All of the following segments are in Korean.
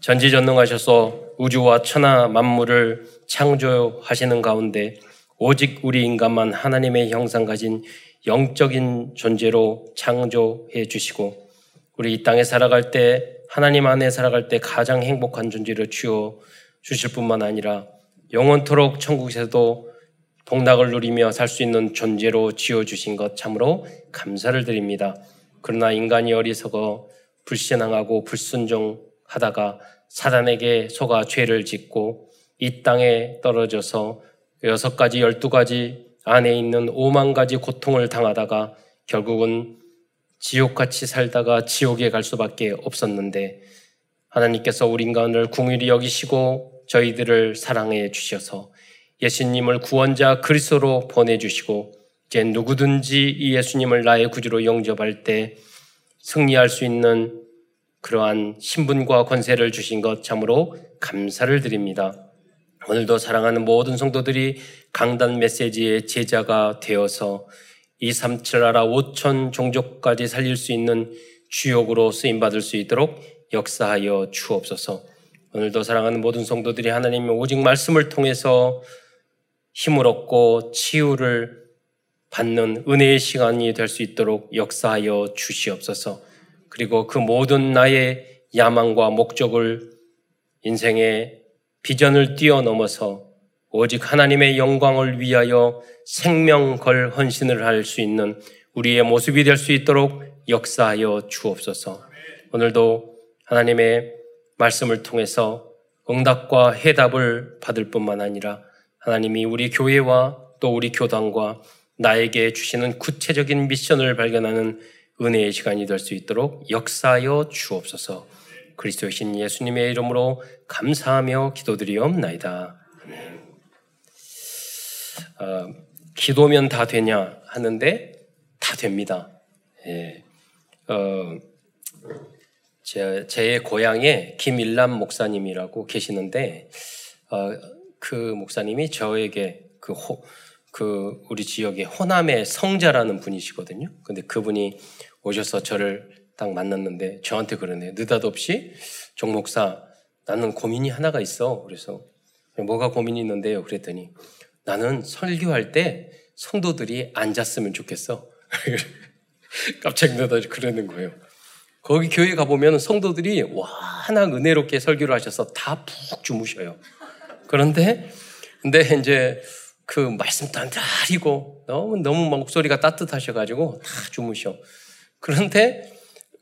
전지전능하셔서 우주와 천하 만물을 창조하시는 가운데 오직 우리 인간만 하나님의 형상 가진 영적인 존재로 창조해 주시고 우리 이 땅에 살아갈 때 하나님 안에 살아갈 때 가장 행복한 존재로 주어 주실 뿐만 아니라 영원토록 천국에서도 복락을 누리며 살 수 있는 존재로 지어 주신 것 참으로 감사를 드립니다. 그러나 인간이 어리석어 불신앙하고 불순종 하다가 사단에게 속아 죄를 짓고 이 땅에 떨어져서 여섯 가지, 열두 가지 안에 있는 오만 가지 고통을 당하다가 결국은 지옥같이 살다가 지옥에 갈 수밖에 없었는데 하나님께서 우리 인간을 궁일이 여기시고 저희들을 사랑해 주셔서 예수님을 구원자 그리스도로 보내주시고 이제 누구든지 이 예수님을 나의 구주로 영접할 때 승리할 수 있는 그러한 신분과 권세를 주신 것 참으로 감사를 드립니다. 오늘도 사랑하는 모든 성도들이 강단 메시지의 제자가 되어서 2, 3, 7 나라 5천 종족까지 살릴 수 있는 주역으로 쓰임받을 수 있도록 역사하여 주옵소서. 오늘도 사랑하는 모든 성도들이 하나님의 오직 말씀을 통해서 힘을 얻고 치유를 받는 은혜의 시간이 될 수 있도록 역사하여 주시옵소서. 그리고 그 모든 나의 야망과 목적을 인생의 비전을 뛰어넘어서 오직 하나님의 영광을 위하여 생명 걸 헌신을 할 수 있는 우리의 모습이 될 수 있도록 역사하여 주옵소서. 오늘도 하나님의 말씀을 통해서 응답과 해답을 받을 뿐만 아니라 하나님이 우리 교회와 또 우리 교단과 나에게 주시는 구체적인 미션을 발견하는 은혜의 시간이 될 수 있도록 역사하여 주옵소서. 그리스도의 신 예수님의 이름으로 감사하며 기도드리옵나이다. 어, 기도면 다 되냐 하는데 다 됩니다. 예. 어, 제, 제 고향에 김일남 목사님이라고 계시는데 어, 그 목사님이 저에게 그, 호, 그 우리 지역의 호남의 성자라는 분이시거든요. 근데 그분이 오셔서 저를 딱 만났는데 저한테 그러네요. 느닷없이 종 목사 나는 고민이 하나가 있어. 그래서 뭐가 고민이 있는데요. 그랬더니 나는 설교할 때 성도들이 앉았으면 좋겠어. 깜짝 놀라 그러는 거예요. 거기 교회 가보면 성도들이 와낙 은혜롭게 설교를 하셔서 다 푹 주무셔요. 그런데, 근데 이제 그 말씀 단단히고 너무, 너무 목소리가 따뜻하셔가지고 다 주무셔. 그런데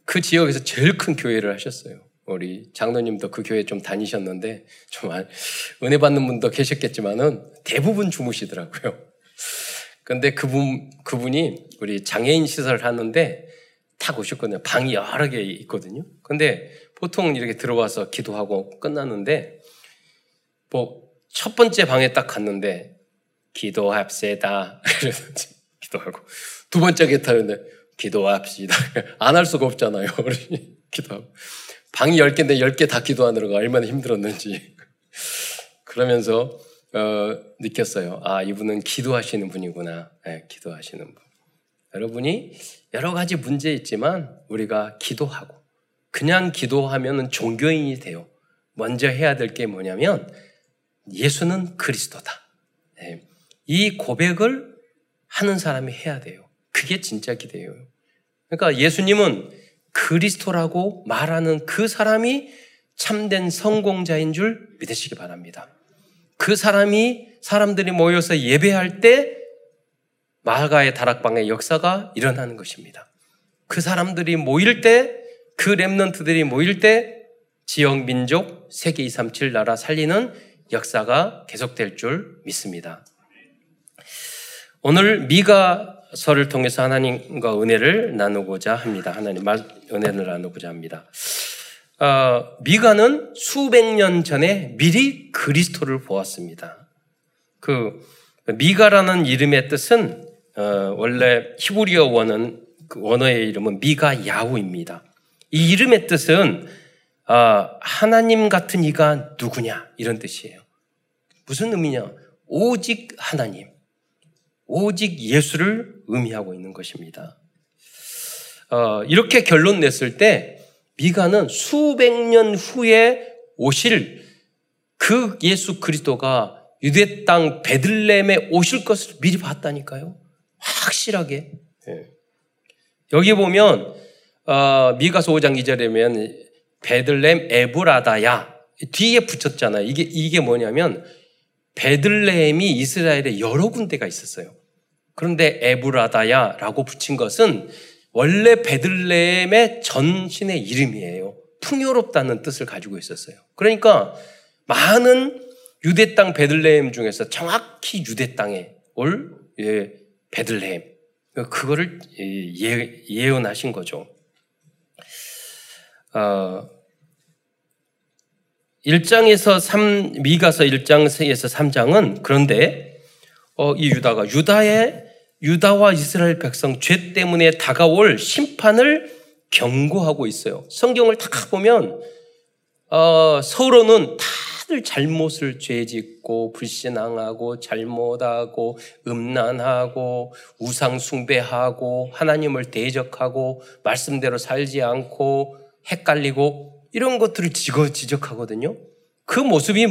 그 지역에서 제일 큰 교회를 하셨어요. 우리 장로님도 그 교회 좀 다니셨는데 좀 은혜 받는 분도 계셨겠지만은 대부분 주무시더라고요. 근데 그분 그분이 우리 장애인 시설을 하는데 딱 오셨거든요. 방이 여러 개 있거든요. 근데 보통 이렇게 들어와서 기도하고 끝났는데 뭐 첫 번째 방에 딱 갔는데 기도합시다. 그래서 기도하고 두 번째 기타는데 기도합시다. 안 할 수가 없잖아요. 우리 기도하고 방이 10개인데 10개 다 기도하느라고 얼마나 힘들었는지. 그러면서 어, 느꼈어요. 아, 이분은 기도하시는 분이구나. 네, 기도하시는 분. 여러분이 여러 가지 문제 있지만 우리가 기도하고 그냥 기도하면 종교인이 돼요. 먼저 해야 될 게 뭐냐면 예수는 그리스도다. 네. 이 고백을 하는 사람이 해야 돼요. 그게 진짜 기대예요. 그러니까 예수님은 그리스도라고 말하는 그 사람이 참된 성공자인 줄 믿으시기 바랍니다. 그 사람이 사람들이 모여서 예배할 때 마가의 다락방의 역사가 일어나는 것입니다. 그 사람들이 모일 때, 그 랩런트들이 모일 때 지역 민족 세계 237 나라 살리는 역사가 계속될 줄 믿습니다. 오늘 미가 서를 통해서 하나님과 은혜를 나누고자 합니다. 하나님 은혜를 나누고자 합니다. 어, 미가는 수백 년 전에 미리 그리스도를 보았습니다. 그 미가라는 이름의 뜻은 어, 원래 히브리어 원은 그 원어의 이름은 미가 야후입니다. 이 이름의 뜻은 어, 하나님 같은 이가 누구냐 이런 뜻이에요. 무슨 의미냐? 오직 하나님, 오직 예수를 의미하고 있는 것입니다. 어, 이렇게 결론 냈을 때 미가는 수백 년 후에 오실 그 예수 그리스도가 유대 땅 베들렘에 오실 것을 미리 봤다니까요. 확실하게. 예. 여기 보면 어, 미가서 5장 2절에면 베들렘 에브라다야 뒤에 붙였잖아요. 이게 이게 뭐냐면 베들레헴이 이스라엘에 여러 군데가 있었어요. 그런데 에브라다야라고 붙인 것은 원래 베들레헴의 전신의 이름이에요. 풍요롭다는 뜻을 가지고 있었어요. 그러니까 많은 유대 땅 베들레헴 중에서 정확히 유대 땅에 올 예, 베들레헴 그거를 예, 예언하신 거죠. 어, 1장에서 3, 미가서 1장에서 3장은 그런데 어, 이 유다가 유다의 유다와 이스라엘 백성 죄 때문에 다가올 심판을 경고하고 있어요. 성경을 다 보면 어, 서로는 다들 잘못을 죄짓고 불신앙하고 잘못하고 음란하고 우상 숭배하고 하나님을 대적하고 말씀대로 살지 않고 헷갈리고 이런 것들을 지적하거든요. 그 모습이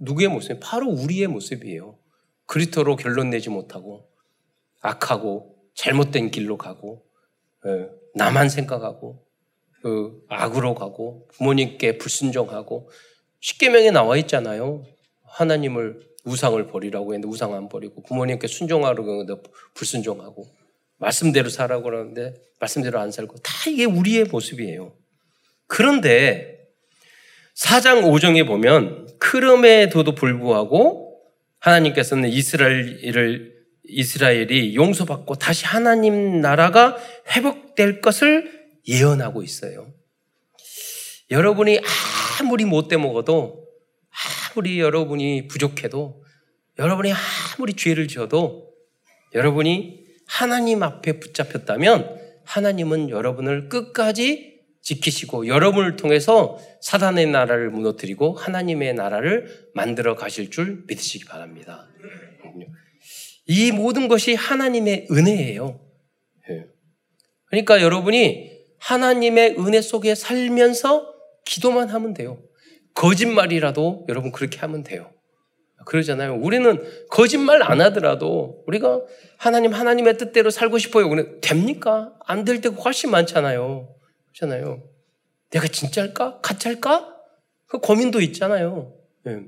누구의 모습이에요? 바로 우리의 모습이에요. 그리스도로 결론 내지 못하고 악하고 잘못된 길로 가고 예, 나만 생각하고 그 악으로 가고 부모님께 불순종하고 십계명에 나와 있잖아요. 하나님을 우상을 버리라고 했는데 우상 안 버리고 부모님께 순종하라고 했는데 불순종하고 말씀대로 살라고 그러는데 말씀대로 안 살고 다 이게 우리의 모습이에요. 그런데 사장 5정에 보면 크름에도 불구하고 하나님께서는 이스라엘을 이스라엘이 용서받고 다시 하나님 나라가 회복될 것을 예언하고 있어요. 여러분이 아무리 못돼 먹어도 아무리 여러분이 부족해도 여러분이 아무리 죄를 지어도 여러분이 하나님 앞에 붙잡혔다면 하나님은 여러분을 끝까지 지키시고 여러분을 통해서 사단의 나라를 무너뜨리고 하나님의 나라를 만들어 가실 줄 믿으시기 바랍니다. 이 모든 것이 하나님의 은혜예요. 예. 그러니까 여러분이 하나님의 은혜 속에 살면서 기도만 하면 돼요. 거짓말이라도 여러분 그렇게 하면 돼요. 그러잖아요. 우리는 거짓말 안 하더라도 우리가 하나님 하나님의 뜻대로 살고 싶어요. 그래 됩니까? 안 될 때가 훨씬 많잖아요. 그렇잖아요. 내가 진짜일까? 가짜일까? 그 고민도 있잖아요. 네.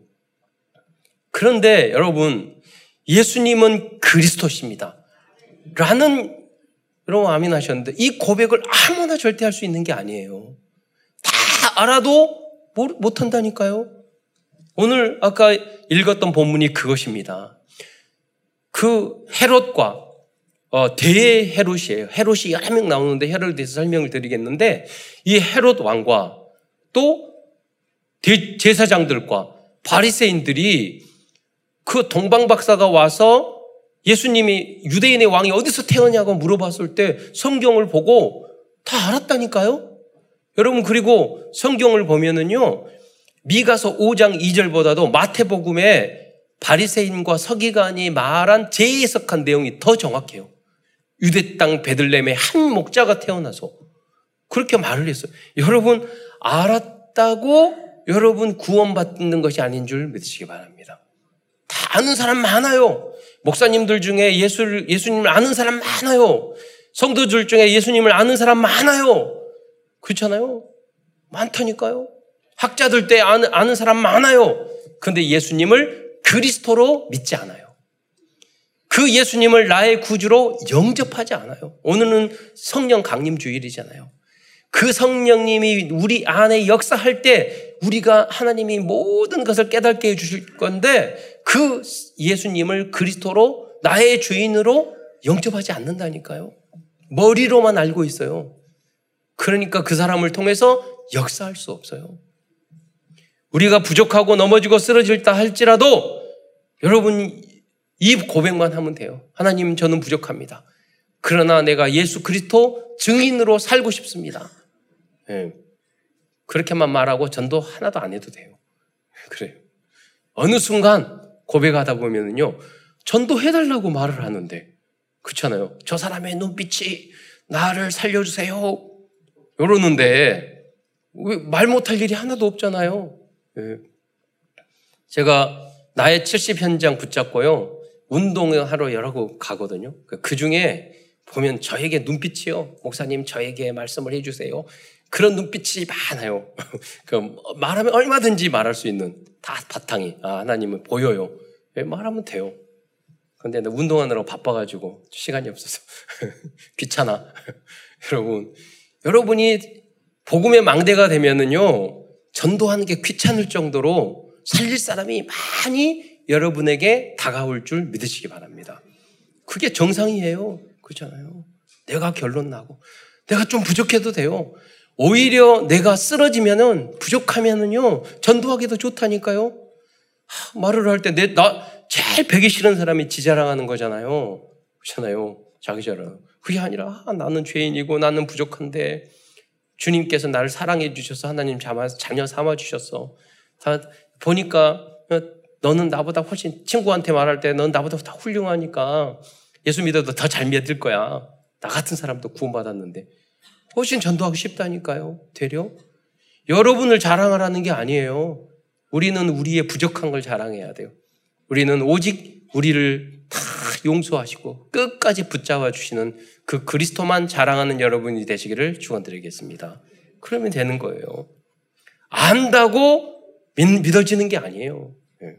그런데 여러분, 예수님은 그리스도십니다. 라는 여러분 아멘 하셨는데 이 고백을 아무나 절대 할 수 있는 게 아니에요. 다 알아도 못 한다니까요. 오늘 아까 읽었던 본문이 그것입니다. 그 헤롯과 어, 대헤롯이에요. 헤롯이 여러 명 나오는데 헤롯에 대해서 설명을 드리겠는데 이 헤롯 왕과 또 제사장들과 바리새인들이 그 동방 박사가 와서 예수님이 유대인의 왕이 어디서 태어냐고 물어봤을 때 성경을 보고 다 알았다니까요. 여러분 그리고 성경을 보면은요. 미가서 5장 2절보다도 마태복음에 바리새인과 서기관이 말한 제해석한 내용이 더 정확해요. 유대 땅 베들렘에 한 목자가 태어나서 그렇게 말을 했어요. 여러분 알았다고 여러분 구원받는 것이 아닌 줄 믿으시기 바랍니다. 다 아는 사람 많아요. 목사님들 중에 예수 예수님을 아는 사람 많아요. 성도들 중에 예수님을 아는 사람 많아요. 그렇잖아요. 많다니까요. 학자들 때 아는, 아는 사람 많아요. 근데 예수님을 그리스도로 믿지 않아요. 그 예수님을 나의 구주로 영접하지 않아요. 오늘은 성령 강림 주일이잖아요. 그 성령님이 우리 안에 역사할 때 우리가 하나님이 모든 것을 깨닫게 해주실 건데 그 예수님을 그리스도로 나의 주인으로 영접하지 않는다니까요. 머리로만 알고 있어요. 그러니까 그 사람을 통해서 역사할 수 없어요. 우리가 부족하고 넘어지고 쓰러질다 할지라도 여러분 이 고백만 하면 돼요. 하나님 저는 부족합니다. 그러나 내가 예수 그리스도 증인으로 살고 싶습니다. 네. 그렇게만 말하고 전도 하나도 안 해도 돼요. 그래요. 어느 순간 고백하다 보면은요, 전도 해달라고 말을 하는데, 그렇잖아요. 저 사람의 눈빛이 나를 살려주세요. 이러는데, 말 못할 일이 하나도 없잖아요. 예. 제가 나의 70 현장 붙잡고요. 운동을 하러 여러 곳 가거든요. 그 중에 보면 저에게 눈빛이요. 목사님 저에게 말씀을 해주세요. 그런 눈빛이 많아요. 그 말하면 얼마든지 말할 수 있는 다 바탕이 아, 하나님은 보여요. 예, 말하면 돼요. 근데 운동하느라고 바빠가지고 시간이 없어서 귀찮아. 여러분, 여러분이 복음의 망대가 되면은요 전도하는 게 귀찮을 정도로 살릴 사람이 많이 여러분에게 다가올 줄 믿으시기 바랍니다. 그게 정상이에요. 그렇잖아요. 내가 결론 나고 내가 좀 부족해도 돼요. 오히려 내가 쓰러지면은 부족하면은요 전도하기도 좋다니까요. 하, 말을 할 때 내 나 제일 배기 싫은 사람이 지자랑하는 거잖아요. 그렇잖아요. 자기 자랑. 그게 아니라 아, 나는 죄인이고 나는 부족한데 주님께서 나를 사랑해 주셔서 하나님 자녀 삼아 주셨어. 다 보니까 어, 너는 나보다 훨씬 친구한테 말할 때넌 나보다 더 훌륭하니까 예수 믿어도 더 잘 믿을 거야. 나 같은 사람도 구원받았는데 훨씬 전도하고 싶다니까요. 되려 여러분을 자랑하라는 게 아니에요. 우리는 우리의 부족한 걸 자랑해야 돼요. 우리는 오직 우리를 다 용서하시고 끝까지 붙잡아 주시는 그 그리스도만 자랑하는 여러분이 되시기를 축원드리겠습니다. 그러면 되는 거예요. 안다고 믿 어지는 게 아니에요. 예.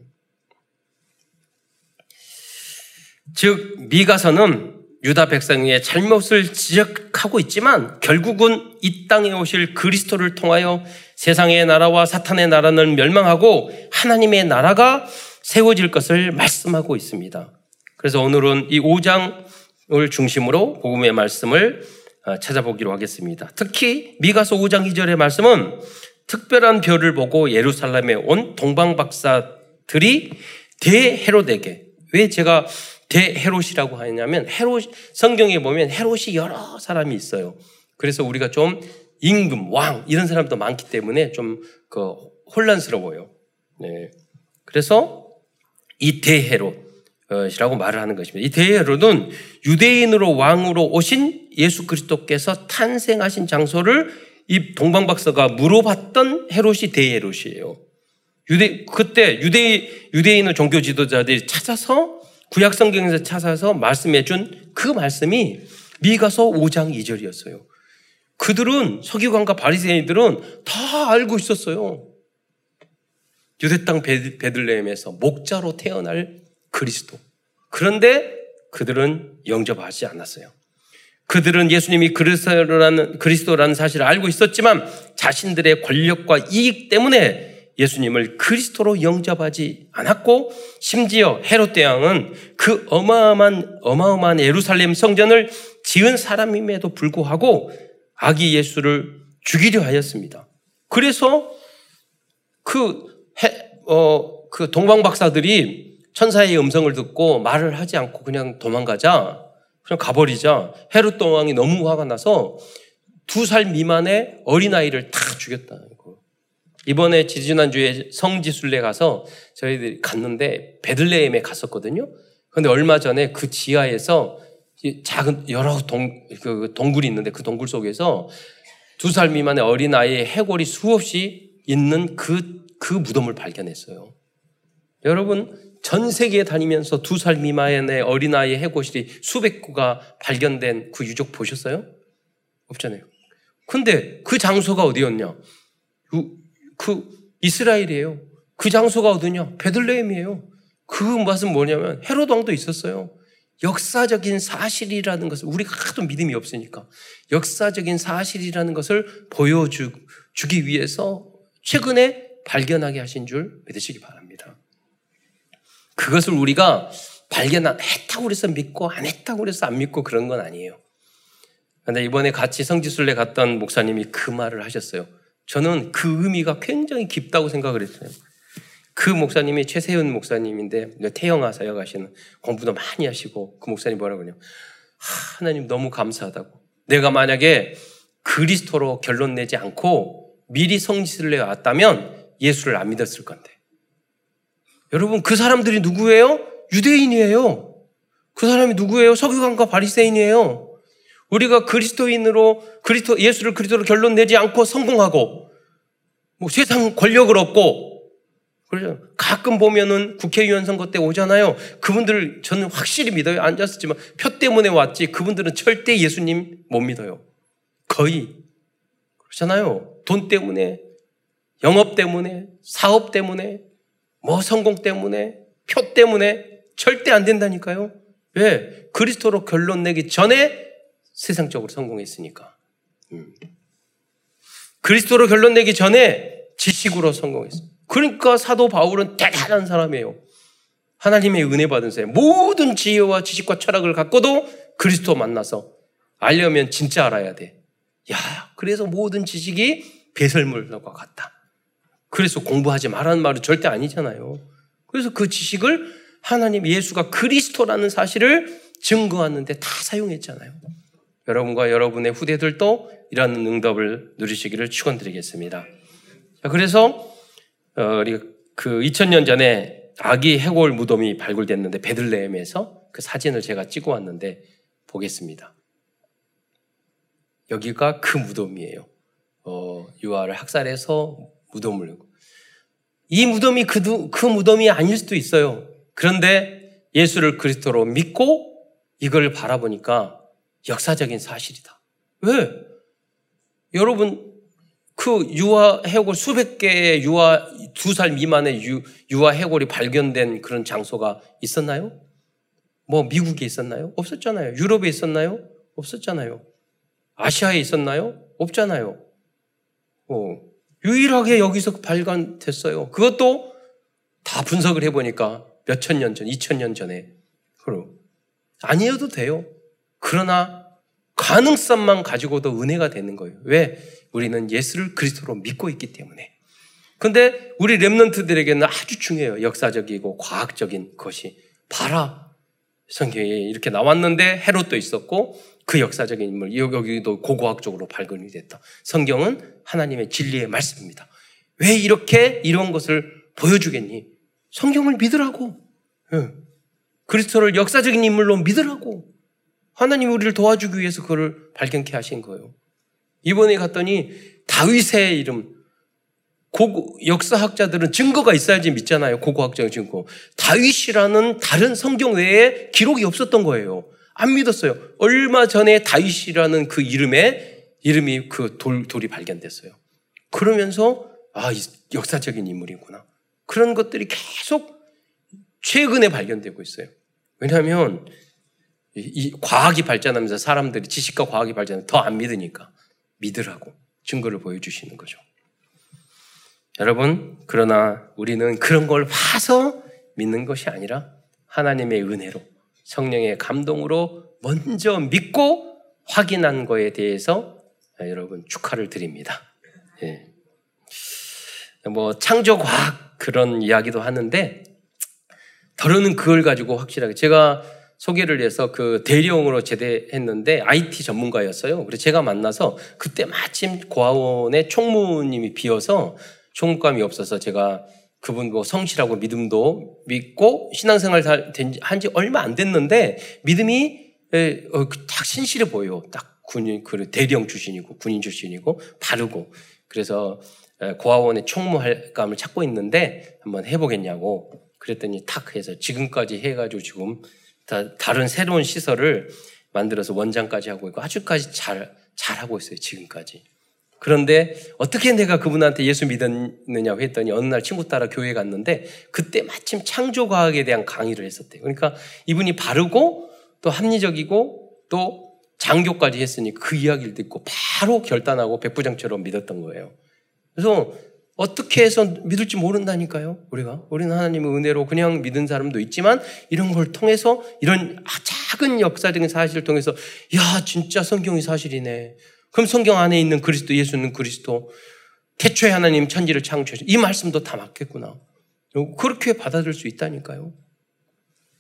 즉 미가서는 유다 백성의 잘못을 지적하고 있지만 결국은 이 땅에 오실 그리스도를 통하여 세상의 나라와 사탄의 나라는 멸망하고 하나님의 나라가 세워질 것을 말씀하고 있습니다. 그래서 오늘은 이 5장을 중심으로 복음의 말씀을 어, 찾아보기로 하겠습니다. 특히 미가서 5장 2절의 말씀은 특별한 별을 보고 예루살렘에 온 동방 박사들이 대헤롯에게 왜 제가 대헤롯이라고 하냐면 헤롯 성경에 보면 헤롯이 여러 사람이 있어요. 그래서 우리가 좀 임금, 왕 이런 사람도 많기 때문에 좀 그 혼란스러워요. 네. 그래서 이 대헤롯이라고 말을 하는 것입니다. 이 대헤롯은 유대인으로 왕으로 오신 예수 그리스도께서 탄생하신 장소를 이 동방박사가 물어봤던 헤롯이 대헤롯이에요. 유대 그때 유대 유대인의 종교 지도자들이 찾아서 구약 성경에서 찾아서 말씀해 준 그 말씀이 미가서 5장 2절이었어요. 그들은 서기관과 바리새인들은 다 알고 있었어요. 유대 땅 베들레헴에서 목자로 태어날 그리스도. 그런데 그들은 영접하지 않았어요. 그들은 예수님이 그리스도라는, 그리스도라는 사실을 알고 있었지만 자신들의 권력과 이익 때문에 예수님을 그리스도로 영접하지 않았고 심지어 헤롯 대왕은 그 어마어마한 어마어마한 예루살렘 성전을 지은 사람임에도 불구하고 아기 예수를 죽이려 하였습니다. 그래서 그, 해, 어, 그 동방 박사들이 천사의 음성을 듣고 말을 하지 않고 그냥 도망가자 그냥 가버리자 헤롯 왕이 너무 화가 나서 두 살 미만의 어린아이를 다 죽였다. 이번에 지지난주에 성지순례 가서 저희들이 갔는데 베들레헴에 갔었거든요. 근데 얼마 전에 그 지하에서 작은 여러 동, 그 동굴이 있는데 그 동굴 속에서 두 살 미만의 어린아이의 해골이 수없이 있는 그, 그 무덤을 발견했어요. 여러분, 전 세계에 다니면서 두 살 미만의 어린아이의 해골이 수백 구가 발견된 그 유적 보셨어요? 없잖아요. 근데 그 장소가 어디였냐? 그 이스라엘이에요. 그 장소가 어디냐? 베들레헴이에요. 그 맛은 뭐냐면 헤롯 왕도 있었어요. 역사적인 사실이라는 것을 우리가 하도 믿음이 없으니까 역사적인 사실이라는 것을 보여주기 위해서 최근에 발견하게 하신 줄 믿으시기 바랍니다. 그것을 우리가 발견했다고 그래서 믿고 안 했다고 그래서 안 믿고 그런 건 아니에요. 근데 이번에 같이 성지순례 갔던 목사님이 그 말을 하셨어요. 저는 그 의미가 굉장히 깊다고 생각을 했어요. 그 목사님이 최세훈 목사님인데 태영아 사역 하시는 공부도 많이 하시고 그 목사님 뭐라고 그러냐. 하나님 너무 감사하다고. 내가 만약에 그리스도로 결론 내지 않고 미리 성지를 왔다면 예수를 안 믿었을 건데. 여러분 그 사람들이 누구예요? 유대인이에요. 그 사람이 누구예요? 서기관과 바리새인이에요. 우리가 그리스도인으로 그리스도 예수를 그리스도로 결론 내지 않고 성공하고 뭐 세상 권력을 얻고 그렇죠. 가끔 보면은 국회의원 선거 때 오잖아요. 그분들 저는 확실히 믿어요. 앉았었지만 표 때문에 왔지. 그분들은 절대 예수님 못 믿어요. 거의. 그렇잖아요. 돈 때문에, 영업 때문에, 사업 때문에, 뭐 성공 때문에, 표 때문에 절대 안 된다니까요. 왜? 그리스도로 결론 내기 전에 세상적으로 성공했으니까. 음. 그리스도로 결론 내기 전에 지식으로 성공했어요. 그러니까 사도 바울은 대단한 사람이에요. 하나님의 은혜 받은 사람. 모든 지혜와 지식과 철학을 갖고도 그리스도 만나서 알려면 진짜 알아야 돼. 야, 그래서 모든 지식이 배설물과 같다. 그래서 공부하지 말라는 말은 절대 아니잖아요. 그래서 그 지식을 하나님 예수가 그리스도라는 사실을 증거하는데 다 사용했잖아요. 여러분과 여러분의 후대들도 이런 응답을 누리시기를 축원드리겠습니다. 그래서 어, 우리 그 2000년 전에 아기 해골 무덤이 발굴됐는데 베들레헴에서 그 사진을 제가 찍어 왔는데 보겠습니다. 여기가 그 무덤이에요. 어, 유아를 학살해서 무덤을 이 무덤이 그, 그 무덤이 아닐 수도 있어요. 그런데 예수를 그리스도로 믿고 이걸 바라보니까 역사적인 사실이다. 왜? 여러분 그 유아 해골 수백 개의 유아 두 살 미만의 유, 유아 해골이 발견된 그런 장소가 있었나요? 뭐 미국에 있었나요? 없었잖아요. 유럽에 있었나요? 없었잖아요. 아시아에 있었나요? 없잖아요. 어, 유일하게 여기서 발견됐어요. 그것도 다 분석을 해보니까 몇 천 년 전, 이천 년 전에. 그럼 아니어도 돼요. 그러나 가능성만 가지고도 은혜가 되는 거예요. 왜? 우리는 예수를 그리스도로 믿고 있기 때문에. 근데 우리 랩런트들에게는 아주 중요해요. 역사적이고 과학적인 것이. 봐라. 성경에 이렇게 나왔는데 헤롯도 있었고 그 역사적인 인물 여기도 고고학적으로 발견이 됐다. 성경은 하나님의 진리의 말씀입니다. 왜 이렇게 이런 것을 보여주겠니? 성경을 믿으라고. 그리스도를 역사적인 인물로 믿으라고. 하나님이 우리를 도와주기 위해서 그걸 발견케 하신 거예요. 이번에 갔더니 다윗의 이름, 고고, 역사학자들은 증거가 있어야지 믿잖아요. 고고학적 증거. 다윗이라는 다른 성경 외에 기록이 없었던 거예요. 안 믿었어요. 얼마 전에 다윗이라는 그 이름에 이름이 그 돌, 돌이 발견됐어요. 그러면서 아, 역사적인 인물이구나. 그런 것들이 계속 최근에 발견되고 있어요. 왜냐하면 이, 이 과학이 발전하면서 사람들이 지식과 과학이 발전하면 더 안 믿으니까 믿으라고 증거를 보여주시는 거죠. 여러분, 그러나 우리는 그런 걸 봐서 믿는 것이 아니라 하나님의 은혜로 성령의 감동으로 먼저 믿고 확인한 거에 대해서 여러분 축하를 드립니다. 예. 뭐 창조과학 그런 이야기도 하는데 더러는 그걸 가지고 확실하게 제가 소개를 해서 그 대리용으로 제대했는데 IT 전문가였어요. 그래서 제가 만나서 그때 마침 고아원에 총무님이 비어서 총무감이 없어서 제가 그분 뭐 성실하고 믿음도 믿고 신앙생활 한지 얼마 안 됐는데 믿음이 어, 그딱 신실해 보여요. 딱 군인, 그 대령 출신이고 군인 출신이고 바르고 그래서 고아원에 총무할감을 찾고 있는데 한번 해보겠냐고 그랬더니 탁 해서 지금까지 해가지고 지금 다, 다른 새로운 시설을 만들어서 원장까지 하고 있고 아주까지 잘, 잘 하고 있어요, 지금까지. 그런데 어떻게 내가 그분한테 예수 믿었느냐고 했더니 어느 날 친구 따라 교회 갔는데 그때 마침 창조과학에 대한 강의를 했었대요. 그러니까 이분이 바르고 또 합리적이고 또 장교까지 했으니 그 이야기를 듣고 바로 결단하고 백부장처럼 믿었던 거예요. 그래서 어떻게 해서 믿을지 모른다니까요, 우리가. 우리는 하나님의 은혜로 그냥 믿은 사람도 있지만 이런 걸 통해서 이런 작은 역사적인 사실을 통해서 야, 진짜 성경이 사실이네. 그럼 성경 안에 있는 그리스도, 예수는 그리스도. 태초에 하나님 천지를 창조하신 이 말씀도 다 맞겠구나. 그렇게 받아들일 수 있다니까요.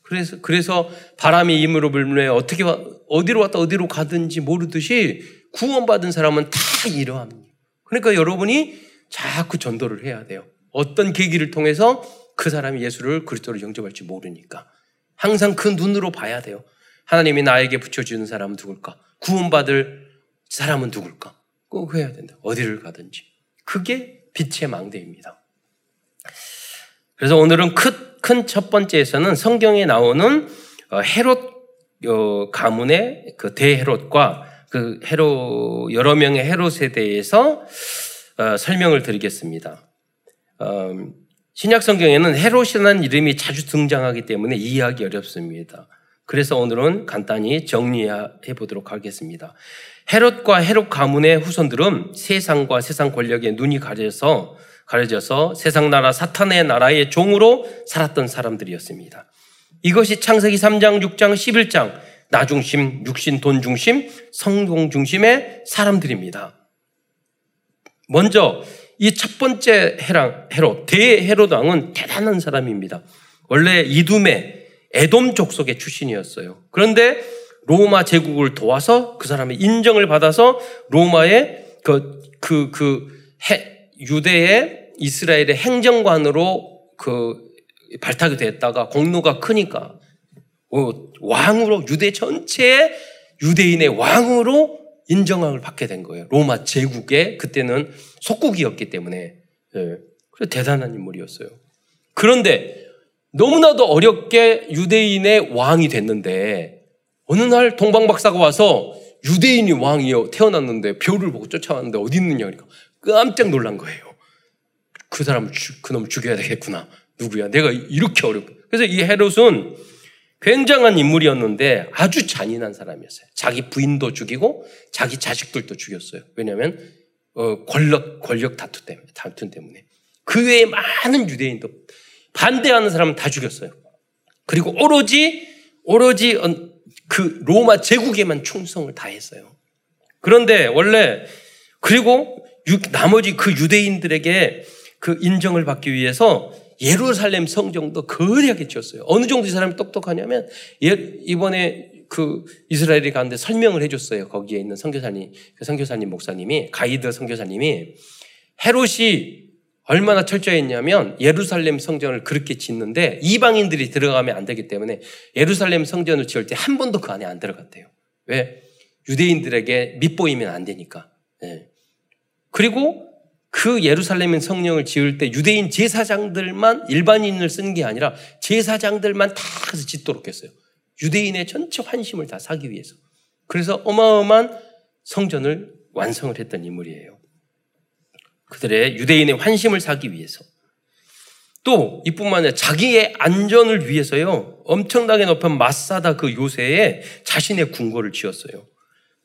그래서, 그래서 바람이 임으로 불매 어떻게, 어디로 왔다 어디로 가든지 모르듯이 구원받은 사람은 다 이러합니다. 그러니까 여러분이 자꾸 전도를 해야 돼요. 어떤 계기를 통해서 그 사람이 예수를 그리스도로 영접할지 모르니까. 항상 그 눈으로 봐야 돼요. 하나님이 나에게 붙여주는 사람은 누굴까? 구원받을 사람은 누굴까? 꼭 해야 된다. 어디를 가든지. 그게 빛의 망대입니다. 그래서 오늘은 큰 첫 번째에서는 성경에 나오는 어, 헤롯 어, 가문의 그 대헤롯과 그 헤롯 여러 명의 헤롯에 대해서 어, 설명을 드리겠습니다. 신약 성경에는 헤롯이라는 이름이 자주 등장하기 때문에 이해하기 어렵습니다. 그래서 오늘은 간단히 정리해 보도록 하겠습니다. 헤롯과 헤롯 가문의 후손들은 세상과 세상 권력에 눈이 가려서 가려져서 세상 나라 사탄의 나라의 종으로 살았던 사람들이었습니다. 이것이 창세기 3장, 6장, 11장 나 중심, 육신, 돈 중심, 성공 중심의 사람들입니다. 먼저 이 첫 번째 헤랑, 헤롯, 대헤롯 왕은 대단한 사람입니다. 원래 이둠의 에돔 족속의 출신이었어요. 그런데 로마 제국을 도와서 그 사람의 인정을 받아서 로마의 그, 그, 그, 해, 유대의 이스라엘의 행정관으로 그 발탁이 됐다가 공로가 크니까 어, 왕으로 유대 전체의 유대인의 왕으로 인정을 받게 된 거예요. 로마 제국의 그때는 속국이었기 때문에 예. 그래서 대단한 인물이었어요. 그런데 너무나도 어렵게 유대인의 왕이 됐는데 어느 날 동방박사가 와서 유대인이 왕이요 태어났는데 별을 보고 쫓아왔는데 어디 있느냐 그러니까 깜짝 놀란 거예요. 그 사람 그놈 죽여야 되겠구나. 누구야? 내가 이렇게 어렵고. 그래서 이 헤롯은 굉장한 인물이었는데 아주 잔인한 사람이었어요. 자기 부인도 죽이고 자기 자식들도 죽였어요. 왜냐하면 어, 권력 권력 다투 때문에 다투 때문에 그 외에 많은 유대인도 반대하는 사람은 다 죽였어요. 그리고 오로지 오로지 그 로마 제국에만 충성을 다했어요. 그런데 원래 그리고 나머지 그 유대인들에게 그 인정을 받기 위해서 예루살렘 성정도 거대하게 지었어요. 어느 정도 이 사람이 똑똑하냐면 예, 이번에 그 이스라엘이 가는데 설명을 해줬어요. 거기에 있는 선교사님, 그 선교사님 목사님이 가이드 선교사님이 헤롯이 얼마나 철저했냐면 예루살렘 성전을 그렇게 짓는데 이방인들이 들어가면 안 되기 때문에 예루살렘 성전을 지을 때 한 번도 그 안에 안 들어갔대요. 왜? 유대인들에게 밑보이면 안 되니까. 네. 그리고 그 예루살렘 성령을 지을 때 유대인 제사장들만 일반인을 쓴 게 아니라 제사장들만 다 가서 짓도록 했어요. 유대인의 전체 환심을 다 사기 위해서. 그래서 어마어마한 성전을 완성을 했던 인물이에요. 그들의 유대인의 환심을 사기 위해서. 또 이뿐만 아니라 자기의 안전을 위해서요. 엄청나게 높은 마사다 그 요새에 자신의 궁궐을 지었어요.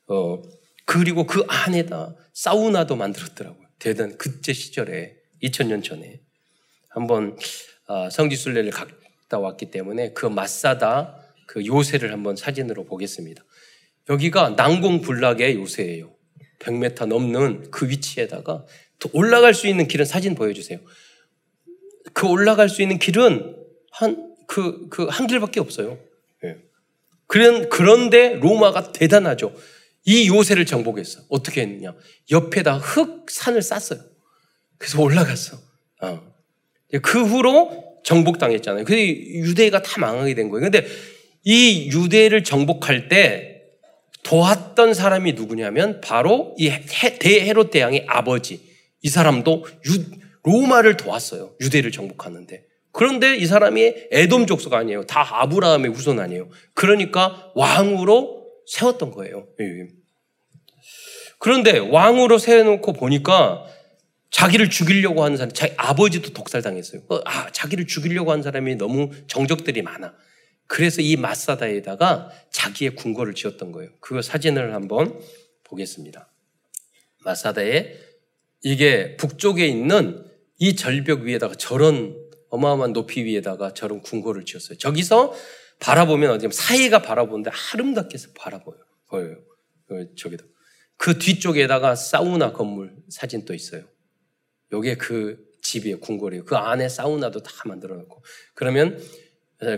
어, 그리고 그 안에다 사우나도 만들었더라고요. 대단 그때 시절에 2000년 전에 한번 아, 성지순례를 갔다 왔기 때문에 그 마사다 그 요새를 한번 사진으로 보겠습니다. 여기가 난공불락의 요새예요. 100m 넘는 그 위치에다가 올라갈 수 있는 길은 사진 보여주세요. 그 올라갈 수 있는 길은 한, 그, 그, 한 길밖에 없어요. 예. 그런, 그런데 로마가 대단하죠. 이 요새를 정복했어. 어떻게 했느냐. 옆에다 흙, 산을 쌌어요. 그래서 올라갔어. 어. 그 후로 정복당했잖아요. 그 유대가 다 망하게 된 거예요. 근데 이 유대를 정복할 때 도왔던 사람이 누구냐면 바로 이 대헤롯 대왕의 아버지. 이 사람도 유, 로마를 도왔어요. 유대를 정복하는데. 그런데 이 사람이 에돔 족속 아니에요. 다 아브라함의 후손 아니에요. 그러니까 왕으로 세웠던 거예요. 예. 그런데 왕으로 세워놓고 보니까 자기를 죽이려고 하는 사람, 자기 아버지도 독살당했어요. 어, 아, 자기를 죽이려고 하는 사람이 너무 정적들이 많아. 그래서 이 마사다에다가 자기의 궁궐을 지었던 거예요. 그 사진을 한번 보겠습니다. 마사다에 이게 북쪽에 있는 이 절벽 위에다가 저런 어마어마한 높이 위에다가 저런 궁궐을 지었어요. 저기서 바라보면 어디 사이가 바라보는데 아름답게 바라보여요. 보여요. 그 저기다. 그 뒤쪽에다가 사우나 건물 사진 또 있어요. 요게 그 집이에요. 궁궐이에요. 그 안에 사우나도 다 만들어 놓고. 그러면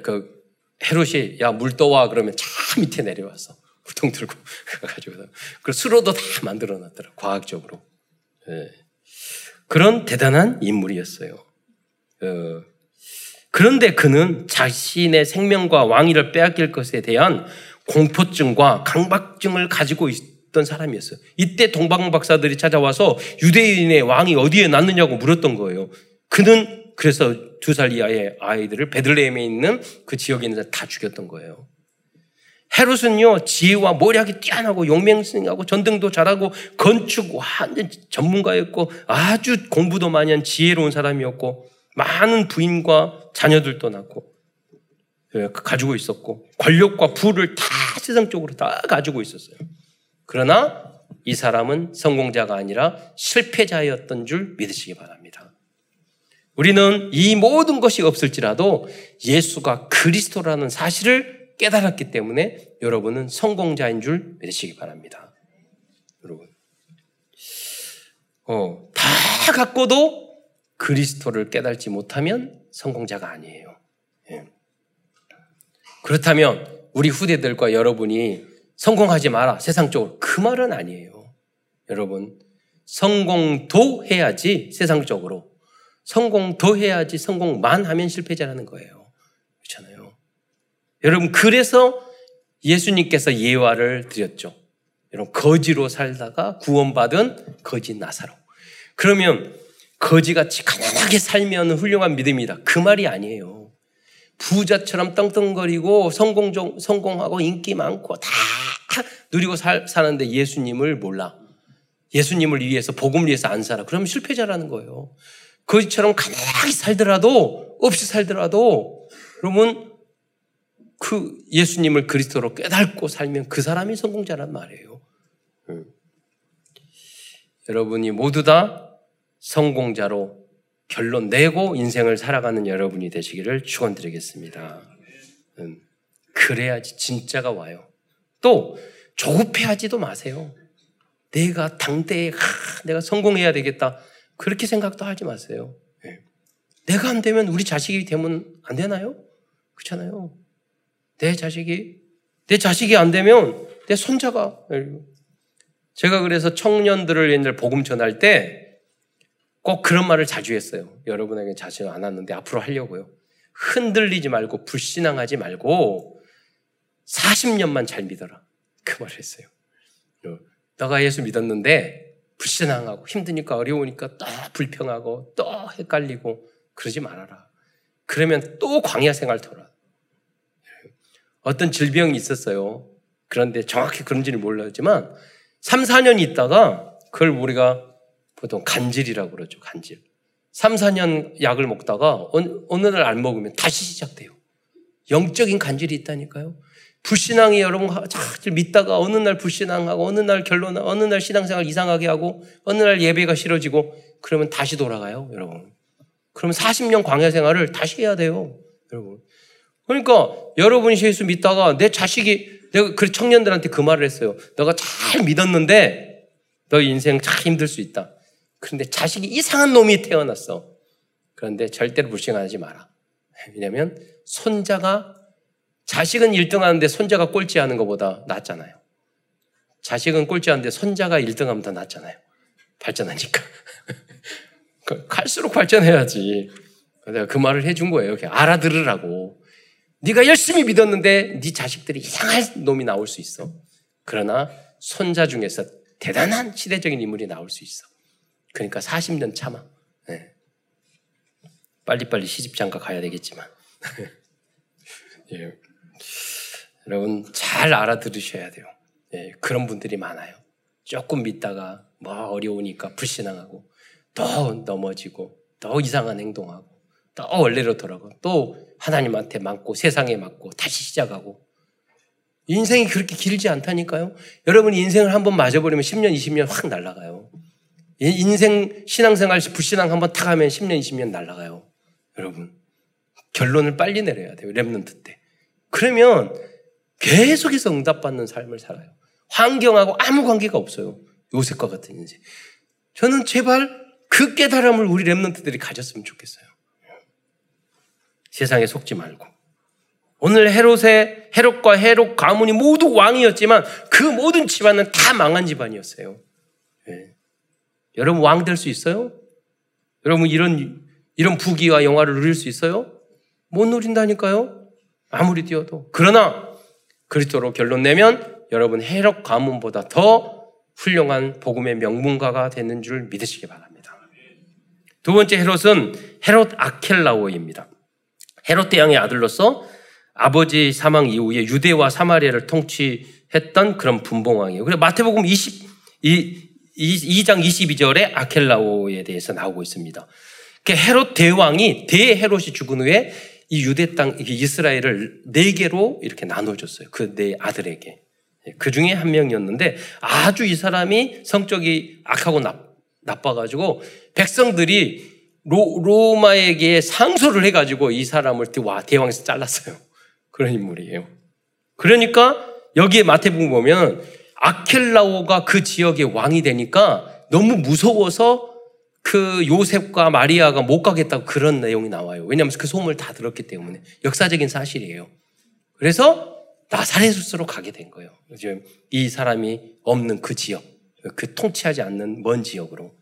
그 헤롯이 야 물 떠와 그러면 저 밑에 내려와서 물통 들고 가지고 그 수로도 다 만들어 놨더라. 과학적으로. 네. 그런 대단한 인물이었어요. 어, 그런데 그는 자신의 생명과 왕위를 빼앗길 것에 대한 공포증과 강박증을 가지고 있 던 사람이었어요. 이때 동방 박사들이 찾아와서 유대인의 왕이 어디에 났느냐고 물었던 거예요. 그는 그래서 두 살 이하의 아이들을 베들레헴에 있는 그 지역에 있는 다 죽였던 거예요. 헤롯은요 지혜와 모략이 뛰어나고 용맹승하고 전등도 잘하고 건축 완전 전문가였고 아주 공부도 많이 한 지혜로운 사람이었고 많은 부인과 자녀들도 낳고 예, 가지고 있었고 권력과 부를 다 세상적으로 다 가지고 있었어요. 그러나 이 사람은 성공자가 아니라 실패자였던 줄 믿으시기 바랍니다. 우리는 이 모든 것이 없을지라도 예수가 그리스도라는 사실을 깨달았기 때문에 여러분은 성공자인 줄 믿으시기 바랍니다. 여러분. 어, 다 갖고도 그리스도를 깨달지 못하면 성공자가 아니에요. 예. 그렇다면 우리 후대들과 여러분이 성공하지 마라 세상적으로 그 말은 아니에요. 여러분 성공도 해야지 세상적으로 성공도 해야지 성공만 하면 실패자라는 거예요. 그렇잖아요. 여러분 그래서 예수님께서 예화를 드렸죠. 여러분 거지로 살다가 구원받은 거지 나사로. 그러면 거지같이 가난하게 살면 훌륭한 믿음이다. 그 말이 아니에요. 부자처럼 떵떵거리고 성공 성공하고 인기 많고 다 누리고 살, 사는데 예수님을 몰라. 예수님을 위해서 복음을 위해서 안 살아. 그러면 실패자라는 거예요. 거지처럼 가난하게 살더라도 없이 살더라도 그러면 그 예수님을 그리스도로 깨닫고 살면 그 사람이 성공자란 말이에요. 음. 여러분이 모두 다 성공자로 결론 내고 인생을 살아가는 여러분이 되시기를 축원드리겠습니다. 음. 그래야지 진짜가 와요. 또 조급해하지도 마세요. 내가 당대에 하, 내가 성공해야 되겠다. 그렇게 생각도 하지 마세요. 네. 내가 안 되면 우리 자식이 되면 안 되나요? 그렇잖아요. 내 자식이 내 자식이 안 되면 내 손자가 제가 그래서 청년들을 옛날 복음 전할 때 꼭 그런 말을 자주 했어요. 여러분에게 자신 안 왔는데 앞으로 하려고요. 흔들리지 말고 불신앙하지 말고 40년만 잘 믿어라. 그 말을 했어요. 어, 너가 예수 믿었는데 불신앙하고 힘드니까 어려우니까 또 불평하고 또 헷갈리고 그러지 말아라. 그러면 또 광야 생활 돌아. 어떤 질병이 있었어요. 그런데 정확히 그런지는 몰랐지만 3, 4년 있다가 그걸 우리가 보통 간질이라고 그러죠. 간질. 3, 4년 약을 먹다가 어느 날안 먹으면 다시 시작돼요. 영적인 간질이 있다니까요. 불신앙이 여러분 잘 믿다가 어느 날 불신앙하고 어느 날 결론 어느 날 신앙생활 이상하게 하고 어느 날 예배가 싫어지고 그러면 다시 돌아가요, 여러분. 그러면 40년 광야 생활을 다시 해야 돼요, 여러분. 그러니까 여러분이 예수 믿다가 내 자식이 내가 그 청년들한테 그 말을 했어요. 너가 잘 믿었는데 너 인생 참 힘들 수 있다. 그런데 자식이 이상한 놈이 태어났어. 그런데 절대로 불신하지 마라. 왜냐하면 손자가 자식은 1등 하는데 손자가 꼴찌 하는 것보다 낫잖아요. 자식은 꼴찌 하는데 손자가 1등 하면 더 낫잖아요. 발전하니까. 그 갈수록 발전해야지. 내가 그 말을 해준 거예요. 알아들으라고. 네가 열심히 믿었는데 네 자식들이 이상한 놈이 나올 수 있어. 그러나 손자 중에서 대단한 시대적인 인물이 나올 수 있어. 그러니까 40년 참아. 네. 빨리빨리 시집 장가 가야 되겠지만. 예. 여러분 잘 알아들으셔야 돼요. 예, 그런 분들이 많아요. 조금 믿다가 뭐 어려우니까 불신앙하고 또 넘어지고 또 이상한 행동하고 또 원래로 돌아가고 또 하나님한테 맞고 세상에 맞고 다시 시작하고 인생이 그렇게 길지 않다니까요. 여러분 인생을 한번 맞아버리면 10년, 20년 확 날아가요. 인생 신앙생활 불신앙 한번 탁 하면 10년, 20년 날아가요. 여러분 결론을 빨리 내려야 돼요. 랩런트 때. 그러면 계속해서 응답받는 삶을 살아요. 환경하고 아무 관계가 없어요. 요셉과 같은 인생. 저는 제발 그 깨달음을 우리 랩런트들이 가졌으면 좋겠어요. 세상에 속지 말고. 오늘 헤롯의 헤롯과 헤롯 가문이 모두 왕이었지만 그 모든 집안은 다 망한 집안이었어요. 네. 여러분 왕 될 수 있어요? 여러분 이런 이런 부귀와 영화를 누릴 수 있어요? 못 누린다니까요. 아무리 뛰어도. 그러나 그리스도로 결론 내면 여러분 헤롯 가문보다 더 훌륭한 복음의 명문가가 되는 줄 믿으시기 바랍니다. 두 번째 헤롯은 헤롯 아켈라오입니다. 헤롯 대왕의 아들로서 아버지 사망 이후에 유대와 사마리아를 통치했던 그런 분봉왕이에요. 그래서 마태복음 20, 이, 2장 22절에 아켈라오에 대해서 나오고 있습니다. 헤롯 대왕이 대헤롯이 죽은 후에 이 유대 땅, 이스라엘을 네 개로 이렇게 나눠줬어요. 그 네 아들에게. 그 중에 한 명이었는데 아주 이 사람이 성적이 악하고 나, 나빠가지고 백성들이 로, 로마에게 상소를 해가지고 이 사람을 와 대왕에서 잘랐어요. 그런 인물이에요. 그러니까 여기에 마태복음 보면 아켈라오가 그 지역의 왕이 되니까 너무 무서워서 그 요셉과 마리아가 못 가겠다고 그런 내용이 나와요. 왜냐하면 그 소문을 다 들었기 때문에 역사적인 사실이에요. 그래서 나사렛으로 가게 된 거예요. 지금 이 사람이 없는 그 지역, 그 통치하지 않는 먼 지역으로.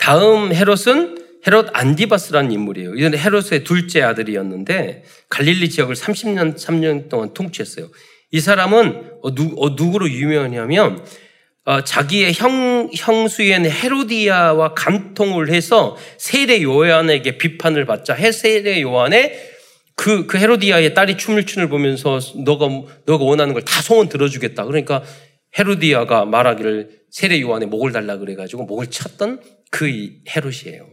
다음 헤롯은 헤롯 안디바스라는 인물이에요. 이는 헤롯의 둘째 아들이었는데 갈릴리 지역을 30년, 3년 동안 통치했어요. 이 사람은 어, 누, 어, 누구로 유명하냐면 어, 자기의 형, 형수인 헤로디아와 간통을 해서 세례 요한에게 비판을 받자 세례 요한의 그, 그 헤로디아의 딸이 춤을 추는 보면서 너가, 너가 원하는 걸 다 소원 들어주겠다. 그러니까 헤로디아가 말하기를 세례 요한의 목을 달라 그래가지고 목을 쳤던 그 헤롯이에요.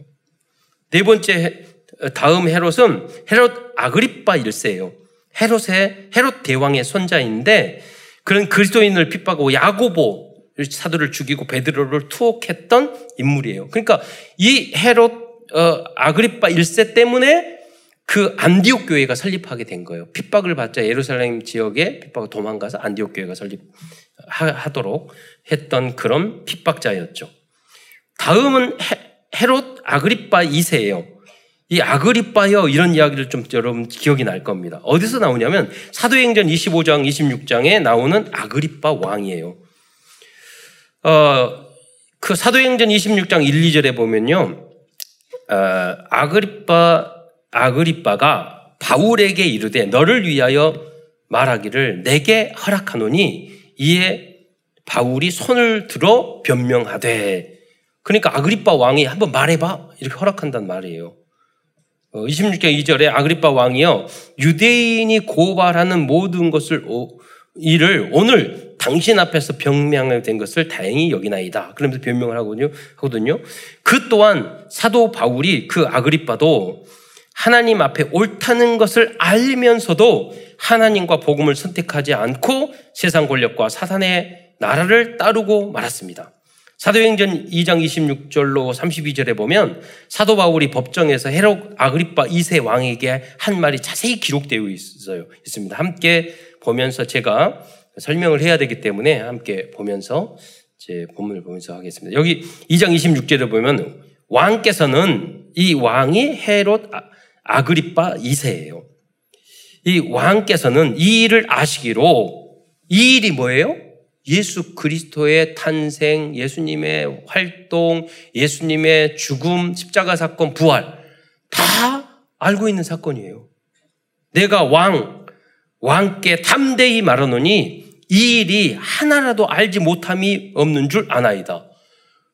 네 번째, 다음 헤롯은 헤롯 아그리빠 일세예요. 헤롯의, 헤롯 대왕의 손자인데 그런 그리스도인을 핍박하고 야고보 사도를 죽이고 베드로를 투옥했던 인물이에요. 그러니까 이 헤롯 어, 아그리빠 1세 때문에 그 안디옥 교회가 설립하게 된 거예요. 핍박을 받자 예루살렘 지역에 핍박을 도망가서 안디옥 교회가 설립하도록 했던 그런 핍박자였죠. 다음은 헤롯 아그리빠 2세예요. 이 아그리빠여 이런 이야기를 좀 여러분 기억이 날 겁니다. 어디서 나오냐면 사도행전 25장 26장에 나오는 아그리빠 왕이에요. 어, 그 사도행전 26장 1, 2절에 보면요. 어, 아그리빠 아그리빠가 바울에게 이르되 너를 위하여 말하기를 내게 허락하노니 이에 바울이 손을 들어 변명하되 그러니까 아그리빠 왕이 한번 말해봐 이렇게 허락한단 말이에요. 26장 어, 2절에 아그리빠 왕이요 유대인이 고발하는 모든 것을 이를 오늘 당신 앞에서 변명된 것을 다행히 여기나이다. 그러면서 변명을 하거든요. 하거든요. 그 또한 사도 바울이 그 아그리빠도 하나님 앞에 옳다는 것을 알면서도 하나님과 복음을 선택하지 않고 세상 권력과 사탄의 나라를 따르고 말았습니다. 사도행전 2장 26절로 32절에 보면 사도 바울이 법정에서 헤롯 아그리빠 2세 왕에게 한 말이 자세히 기록되어 있어요. 있습니다. 함께 보면서 제가 설명을 해야 되기 때문에 함께 보면서 제 본문을 보면서 하겠습니다. 여기 2장 26절에 보면 왕께서는 이 왕이 헤롯 아, 아그리빠 2세예요. 이 왕께서는 이 일을 아시기로 이 일이 뭐예요? 예수 그리스도의 탄생, 예수님의 활동, 예수님의 죽음, 십자가 사건, 부활 다 알고 있는 사건이에요. 내가 왕, 왕께 담대히 말하노니 이 일이 하나라도 알지 못함이 없는 줄 아나이다.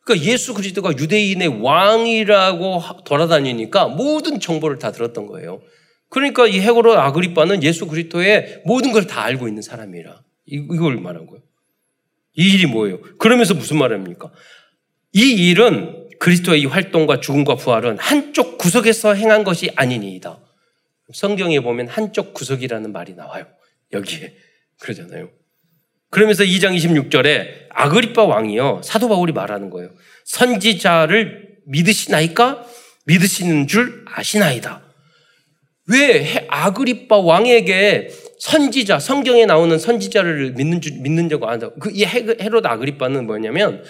그러니까 예수 그리스도가 유대인의 왕이라고 돌아다니니까 모든 정보를 다 들었던 거예요. 그러니까 이 헤고로 아그리빠는 예수 그리스도의 모든 걸 다 알고 있는 사람이라 이걸 말한 거예요. 이 일이 뭐예요? 그러면서 무슨 말입니까? 이 일은 그리스도의 이 활동과 죽음과 부활은 한쪽 구석에서 행한 것이 아니니이다. 성경에 보면 한쪽 구석이라는 말이 나와요. 여기에. 그러잖아요. 그러면서 2장 26절에 아그리빠 왕이요. 사도 바울이 말하는 거예요. 선지자를 믿으시나이까? 믿으시는 줄 아시나이다. 왜 아그리빠 왕에게 선지자, 성경에 나오는 선지자를 믿는 줄, 믿는 적 안다. 그, 이 헤롯 아그리빠는 뭐냐면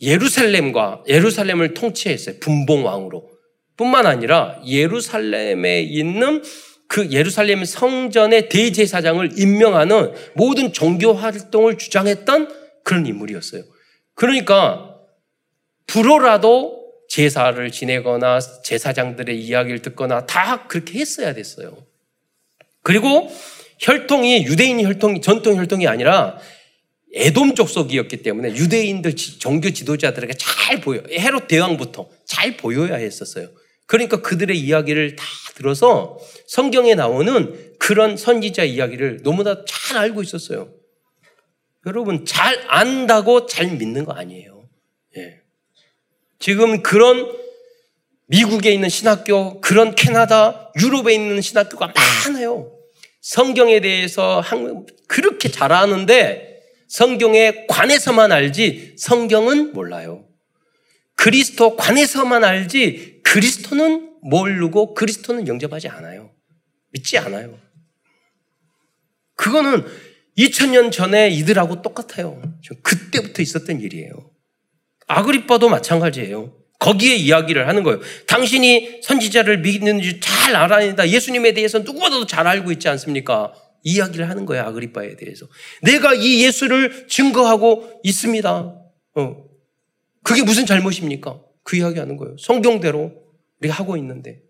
예루살렘과, 예루살렘을 통치했어요. 분봉 왕으로. 뿐만 아니라 예루살렘에 있는 그 예루살렘 성전의 대제사장을 임명하는 모든 종교 활동을 주장했던 그런 인물이었어요. 그러니까 불어라도 제사를 지내거나 제사장들의 이야기를 듣거나 다 그렇게 했어야 됐어요. 그리고 혈통이 유대인 혈통이 전통 혈통이 아니라 에돔 족속이었기 때문에 유대인들 종교 지도자들에게 잘 보여 헤롯 대왕부터 잘 보여야 했었어요. 그러니까 그들의 이야기를 다 들어서 성경에 나오는 그런 선지자 이야기를 너무나 잘 알고 있었어요. 여러분 잘 안다고 잘 믿는 거 아니에요. 예. 지금 그런 미국에 있는 신학교, 그런 캐나다, 유럽에 있는 신학교가 많아요. 성경에 대해서 그렇게 잘 아는데 성경에 관해서만 알지 성경은 몰라요. 그리스도 관해서만 알지 그리스도는 모르고 그리스도는 영접하지 않아요. 믿지 않아요. 그거는 2000년 전에 이들하고 똑같아요. 그때부터 있었던 일이에요. 아그리빠도 마찬가지예요. 거기에 이야기를 하는 거예요. 당신이 선지자를 믿는지 잘 알아낸다. 예수님에 대해서 누구보다도 잘 알고 있지 않습니까? 이야기를 하는 거예요. 아그리빠에 대해서. 내가 이 예수를 증거하고 있습니다. 어. 그게 무슨 잘못입니까? 그 이야기 하는 거예요. 성경대로 우리가 하고 있는데.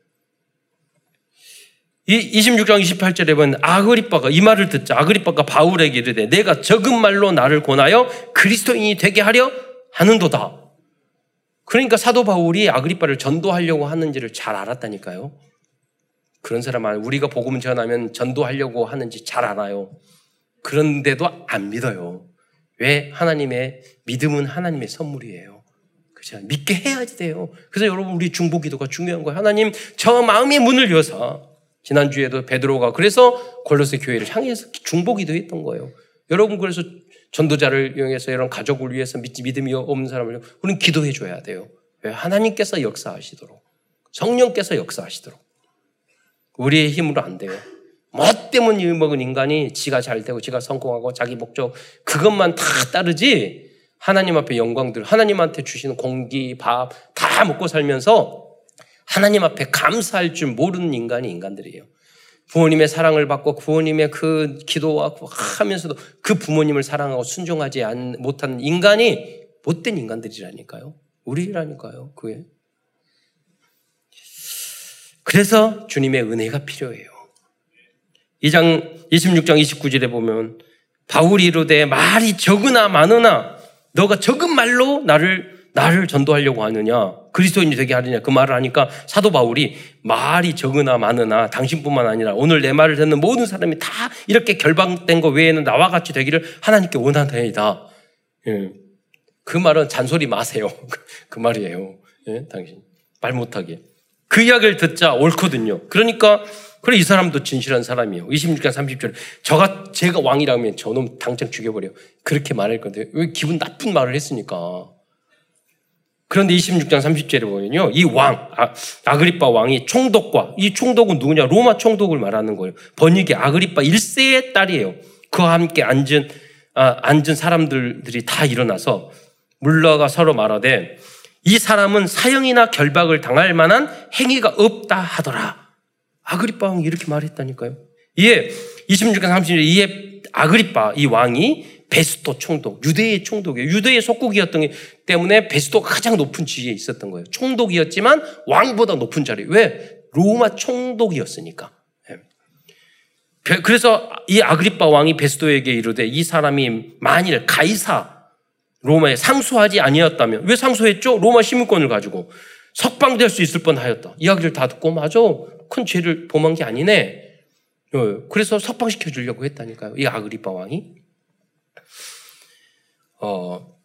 이 26장 28절에 보면 아그리빠가 이 말을 듣자 아그리빠가 바울에게 이르되 내가 적은 말로 나를 권하여 그리스도인이 되게 하려 하는도다. 그러니까 사도 바울이 아그리빠를 전도하려고 하는지를 잘 알았다니까요. 그런 사람 은 우리가 복음 전하면 전도하려고 하는지 잘 알아요. 그런데도 안 믿어요. 왜? 하나님의 믿음은 하나님의 선물이에요. 그죠? 믿게 해야지 돼요. 그래서 여러분 우리 중보 기도가 중요한 거예요. 하나님 저 마음의 문을 여서 지난주에도 베드로가 그래서 골로새 교회를 향해서 중보 기도했던 거예요. 여러분 그래서 전도자를 이용해서 이런 가족을 위해서 믿음이 없는 사람을 우리는 기도해 줘야 돼요. 왜? 하나님께서 역사하시도록 성령께서 역사하시도록 우리의 힘으로 안 돼요. 뭐 때문에 먹은 인간이 지가 잘 되고 지가 성공하고 자기 목적 그것만 다 따르지 하나님 앞에 영광들 하나님한테 주시는 공기 밥 다 먹고 살면서 하나님 앞에 감사할 줄 모르는 인간이 인간들이에요. 부모님의 사랑을 받고 부모님의 그 기도와 하면서도 그 부모님을 사랑하고 순종하지 못한 인간이 못된 인간들이라니까요. 우리라니까요. 그게. 그래서 주님의 은혜가 필요해요. 2장 26장 29절에 보면 바울이 이르되 말이 적으나 많으나 너가 적은 말로 나를 나를 전도하려고 하느냐 그리스도인이 되게 하느냐 그 말을 하니까 사도 바울이 말이 적으나 많으나 당신뿐만 아니라 오늘 내 말을 듣는 모든 사람이 다 이렇게 결방된 거 외에는 나와 같이 되기를 하나님께 원한다이다. 예. 그 말은 잔소리 마세요. 그 말이에요. 예? 당신 말 못하게 그 이야기를 듣자 옳거든요. 그러니까 그래 이 사람도 진실한 사람이에요. 26장 30절에 저가 제가 왕이라면 저놈 당장 죽여버려. 그렇게 말할 건데 왜 기분 나쁜 말을 했으니까. 그런데 26장 30절에 보면요. 이 왕, 아, 아그리빠 왕이 총독과, 이 총독은 누구냐? 로마 총독을 말하는 거예요. 번역이 아그리빠 1세의 딸이에요. 그와 함께 앉은, 아, 앉은 사람들이 다 일어나서 물러가 서로 말하되 이 사람은 사형이나 결박을 당할 만한 행위가 없다 하더라. 아그리빠 왕이 이렇게 말했다니까요. 이에 26장 30절에 이에 아그리빠 이 왕이 베스토 총독, 유대의 총독이에요. 유대의 속국이었던 때문에 베스토가 가장 높은 지위에 있었던 거예요. 총독이었지만 왕보다 높은 자리. 왜? 로마 총독이었으니까. 예. 그래서 이 아그리파 왕이 베스토에게 이르되 이 사람이 만일 가이사 로마에 상소하지 아니었다면 왜 상소했죠? 로마 시민권을 가지고 석방될 수 있을 뻔하였다. 이야기를 다 듣고 맞아 큰 죄를 범한 게 아니네. 어, 그래서 석방시켜 주려고 했다니까요. 이 아그리파 왕이. 어,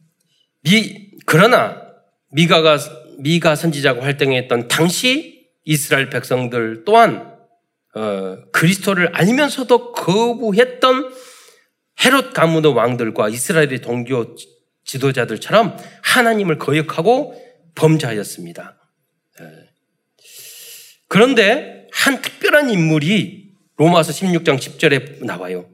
미, 그러나 미가가, 미가 선지자가 활동했던 당시 이스라엘 백성들 또한 어, 그리스도를 알면서도 거부했던 헤롯 가문의 왕들과 이스라엘의 동교 지도자들처럼 하나님을 거역하고 범죄하였습니다. 예. 그런데 한 특별한 인물이 로마서 16장 10절에 나와요.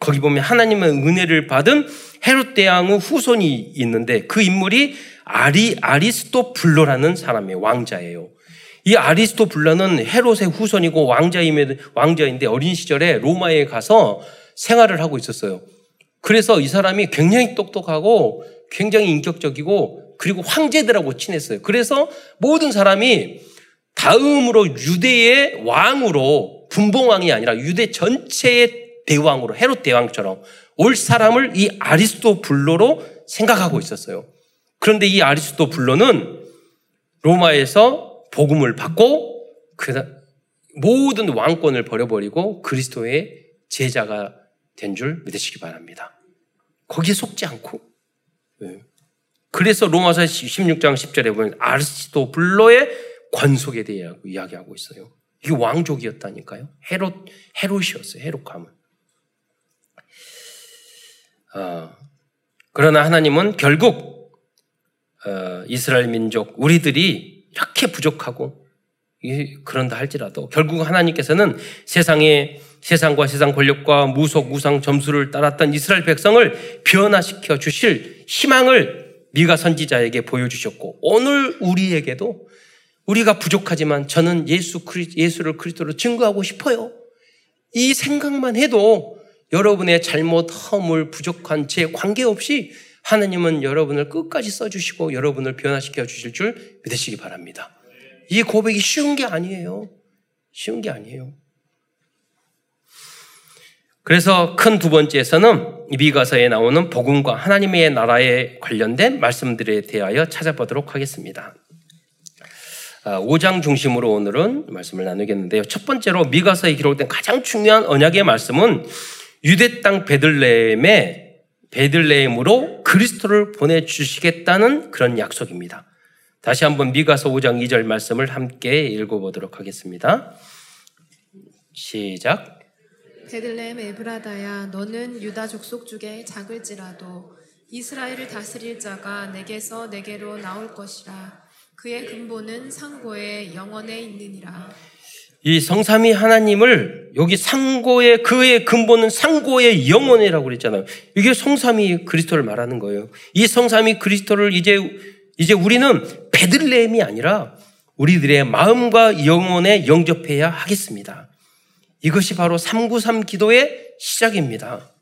거기 보면 하나님의 은혜를 받은 헤롯 대왕의 후손이 있는데 그 인물이 아리 아리스토블로라는 사람의 왕자예요. 이 아리스토블로는 헤롯의 후손이고 왕자임에 왕자인데 어린 시절에 로마에 가서 생활을 하고 있었어요. 그래서 이 사람이 굉장히 똑똑하고 굉장히 인격적이고 그리고 황제들하고 친했어요. 그래서 모든 사람이 다음으로 유대의 왕으로 분봉왕이 아니라 유대 전체의 대왕으로 헤롯 대왕처럼 올 사람을 이 아리스토블로로 생각하고 있었어요. 그런데 이 아리스토블로는 로마에서 복음을 받고 그 모든 왕권을 버려버리고 그리스도의 제자가 된 줄 믿으시기 바랍니다. 거기에 속지 않고 네. 그래서 로마서 16장 10절에 보면 아리스토블로의 관속에 대해 이야기하고 있어요. 이게 왕족이었다니까요. 헤롯, 헤롯이었어요. 헤롯 가문. 어, 그러나 하나님은 결국 어, 이스라엘 민족 우리들이 이렇게 부족하고 그런다 할지라도 결국 하나님께서는 세상에 세상과 세상 권력과 무속 무상 점수를 따랐던 이스라엘 백성을 변화시켜 주실 희망을 미가 선지자에게 보여주셨고 오늘 우리에게도 우리가 부족하지만 저는 예수 크리, 예수를 그리스도로 증거하고 싶어요. 이 생각만 해도 여러분의 잘못, 허물, 부족한 죄 관계없이 하나님은 여러분을 끝까지 써주시고 여러분을 변화시켜 주실 줄 믿으시기 바랍니다. 이 고백이 쉬운 게 아니에요. 쉬운 게 아니에요. 그래서 큰 두 번째에서는 미가서에 나오는 복음과 하나님의 나라에 관련된 말씀들에 대하여 찾아보도록 하겠습니다. 5장 아, 중심으로 오늘은 말씀을 나누겠는데요. 첫 번째로 미가서에 기록된 가장 중요한 언약의 말씀은 유대 땅 베들레헴에 베들레헴으로 그리스도를 보내 주시겠다는 그런 약속입니다. 다시 한번 미가서 5장 2절 말씀을 함께 읽어 보도록 하겠습니다. 시작. 베들레헴 에브라다야 너는 유다 족속 중에 작을지라도 이스라엘을 다스릴 자가 내게서 내게로 나올 것이라 그의 근본은 상고의 영원에 있느니라. 이 성삼위 하나님을 여기 상고의 그의 근본은 상고의 영원이라고 그랬잖아요. 이게 성삼위 그리스도를 말하는 거예요. 이 성삼위 그리스도를 이제 이제 우리는 베들레헴이 아니라 우리들의 마음과 영혼에 영접해야 하겠습니다. 이것이 바로 393 기도의 시작입니다.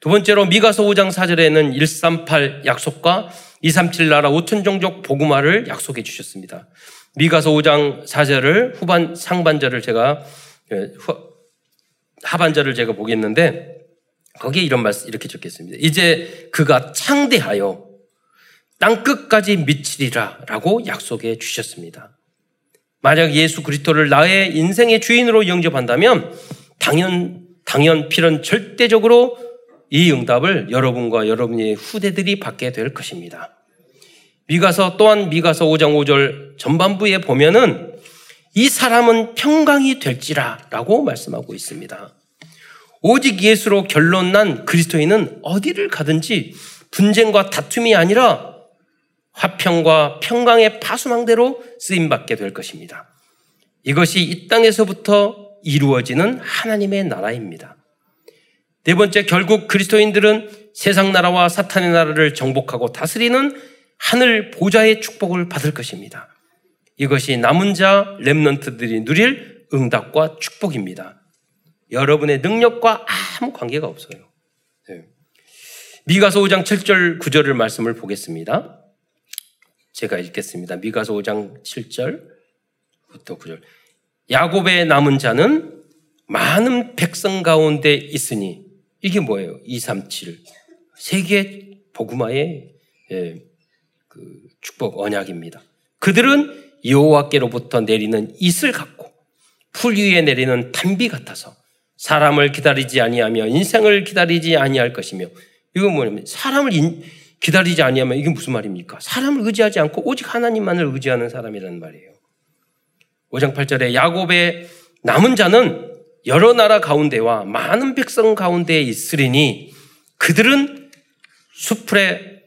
두 번째로 미가서 5장 4절에는 138 약속과 237 나라 5천 종족 복음화를 약속해 주셨습니다. 미가서 5장 4절을 후반 상반절을 제가 예, 하반절을 제가 보겠는데 거기에 이런 말씀 이렇게 적겠습니다. 이제 그가 창대하여 땅 끝까지 미치리라라고 약속해 주셨습니다. 만약 예수 그리스도를 나의 인생의 주인으로 영접한다면 당연 당연 필연 절대적으로 이 응답을 여러분과 여러분의 후대들이 받게 될 것입니다. 미가서 또한 미가서 5장 5절 전반부에 보면은 이 사람은 평강이 될지라라고 말씀하고 있습니다. 오직 예수로 결론난 그리스도인은 어디를 가든지 분쟁과 다툼이 아니라 화평과 평강의 파수망대로 쓰임 받게 될 것입니다. 이것이 이 땅에서부터 이루어지는 하나님의 나라입니다. 네 번째 결국 그리스도인들은 세상 나라와 사탄의 나라를 정복하고 다스리는 하늘 보좌의 축복을 받을 것입니다. 이것이 남은 자 렘넌트들이 누릴 응답과 축복입니다. 여러분의 능력과 아무 관계가 없어요. 네. 미가서 5장 7절 9절을 말씀을 보겠습니다. 제가 읽겠습니다. 미가서 5장 7절부터 9절. 야곱의 남은 자는 많은 백성 가운데 있으니 이게 뭐예요? 237. 세계 복음화의 예, 그 축복 언약입니다. 그들은 여호와께로부터 내리는 이슬 같고 풀 위에 내리는 단비 같아서 사람을 기다리지 아니하며 인생을 기다리지 아니할 것이며 이건 뭐냐면 사람을 인, 기다리지 아니하면 이게 무슨 말입니까? 사람을 의지하지 않고 오직 하나님만을 의지하는 사람이라는 말이에요. 5장 8절에 야곱의 남은 자는 여러 나라 가운데와 많은 백성 가운데에 있으리니 그들은 수풀의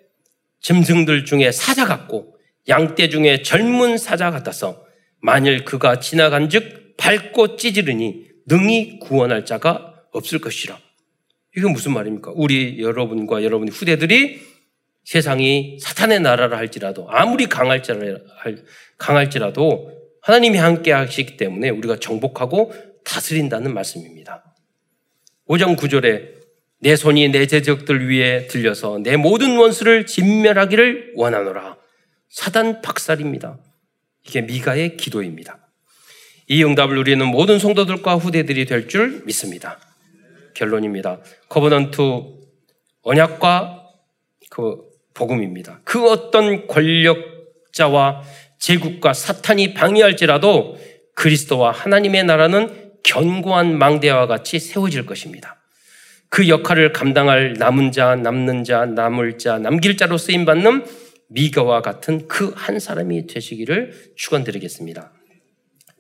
짐승들 중에 사자 같고 양떼 중에 젊은 사자 같아서 만일 그가 지나간 즉 밟고 찢으르니 능히 구원할 자가 없을 것이라. 이게 무슨 말입니까? 우리 여러분과 여러분의 후대들이 세상이 사탄의 나라를 할지라도 아무리 강할지라도 하나님이 함께 하시기 때문에 우리가 정복하고 다스린다는 말씀입니다. 5장 9절에 내 손이 내 대적들 위에 들려서 내 모든 원수를 진멸하기를 원하노라. 사단 박살입니다. 이게 미가의 기도입니다. 이 응답을 누리는 모든 성도들과 후대들이 될 줄 믿습니다. 결론입니다. Covenant 언약과 그 복음입니다. 그 어떤 권력자와 제국과 사탄이 방해할지라도 그리스도와 하나님의 나라는 견고한 망대와 같이 세워질 것입니다. 그 역할을 감당할 남은 자, 남는 자, 남을 자, 남길 자로 쓰임 받는 미가와 같은 그 한 사람이 되시기를 축원드리겠습니다.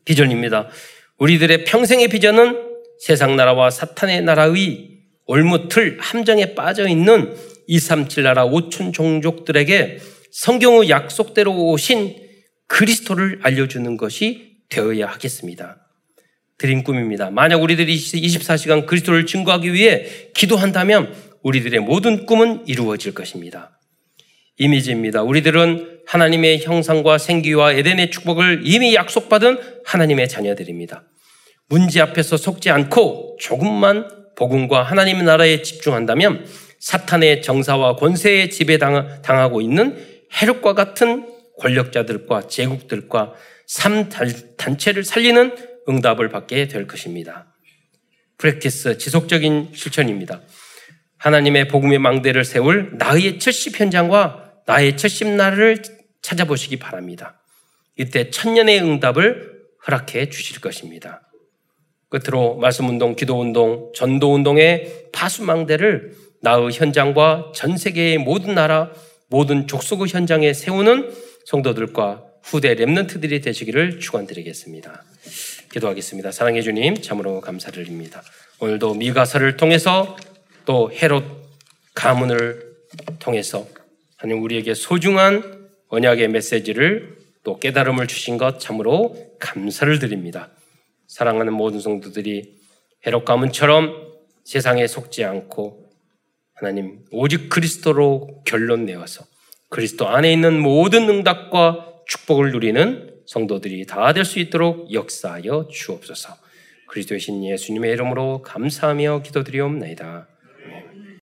비전입니다. 우리들의 평생의 비전은 세상 나라와 사탄의 나라의 올무틀 함정에 빠져 있는 237 나라 5천 종족들에게 성경의 약속대로 오신 그리스도를 알려주는 것이 되어야 하겠습니다. 드림 꿈입니다. 만약 우리들이 24시간 그리스도를 증거하기 위해 기도한다면 우리들의 모든 꿈은 이루어질 것입니다. 이미지입니다. 우리들은 하나님의 형상과 생기와 에덴의 축복을 이미 약속받은 하나님의 자녀들입니다. 문제 앞에서 속지 않고 조금만 복음과 하나님의 나라에 집중한다면 사탄의 정사와 권세에 지배당하고 있는 해력과 같은 권력자들과 제국들과 삶 단체를 살리는 응답을 받게 될 것입니다. 프랙티스 지속적인 실천입니다. 하나님의 복음의 망대를 세울 나의 70 현장과 나의 70날을 찾아보시기 바랍니다. 이때 천년의 응답을 허락해 주실 것입니다. 끝으로 말씀 운동, 기도 운동, 전도 운동의 파수망대를 나의 현장과 전 세계의 모든 나라, 모든 족속의 현장에 세우는 성도들과 후대 랩런트들이 되시기를 축원드리겠습니다. 기도하겠습니다. 사랑해 주님, 참으로 감사드립니다. 오늘도 미가서를 통해서 또 헤롯 가문을 통해서 하나님 우리에게 소중한 언약의 메시지를 또 깨달음을 주신 것 참으로 감사를 드립니다. 사랑하는 모든 성도들이 헤롯 가문처럼 세상에 속지 않고 하나님 오직 그리스도로 결론 내어서 그리스도 안에 있는 모든 응답과 축복을 누리는 성도들이 다 될 수 있도록 역사하여 주옵소서. 그리스도의 신 예수님의 이름으로 감사하며 기도드리옵나이다.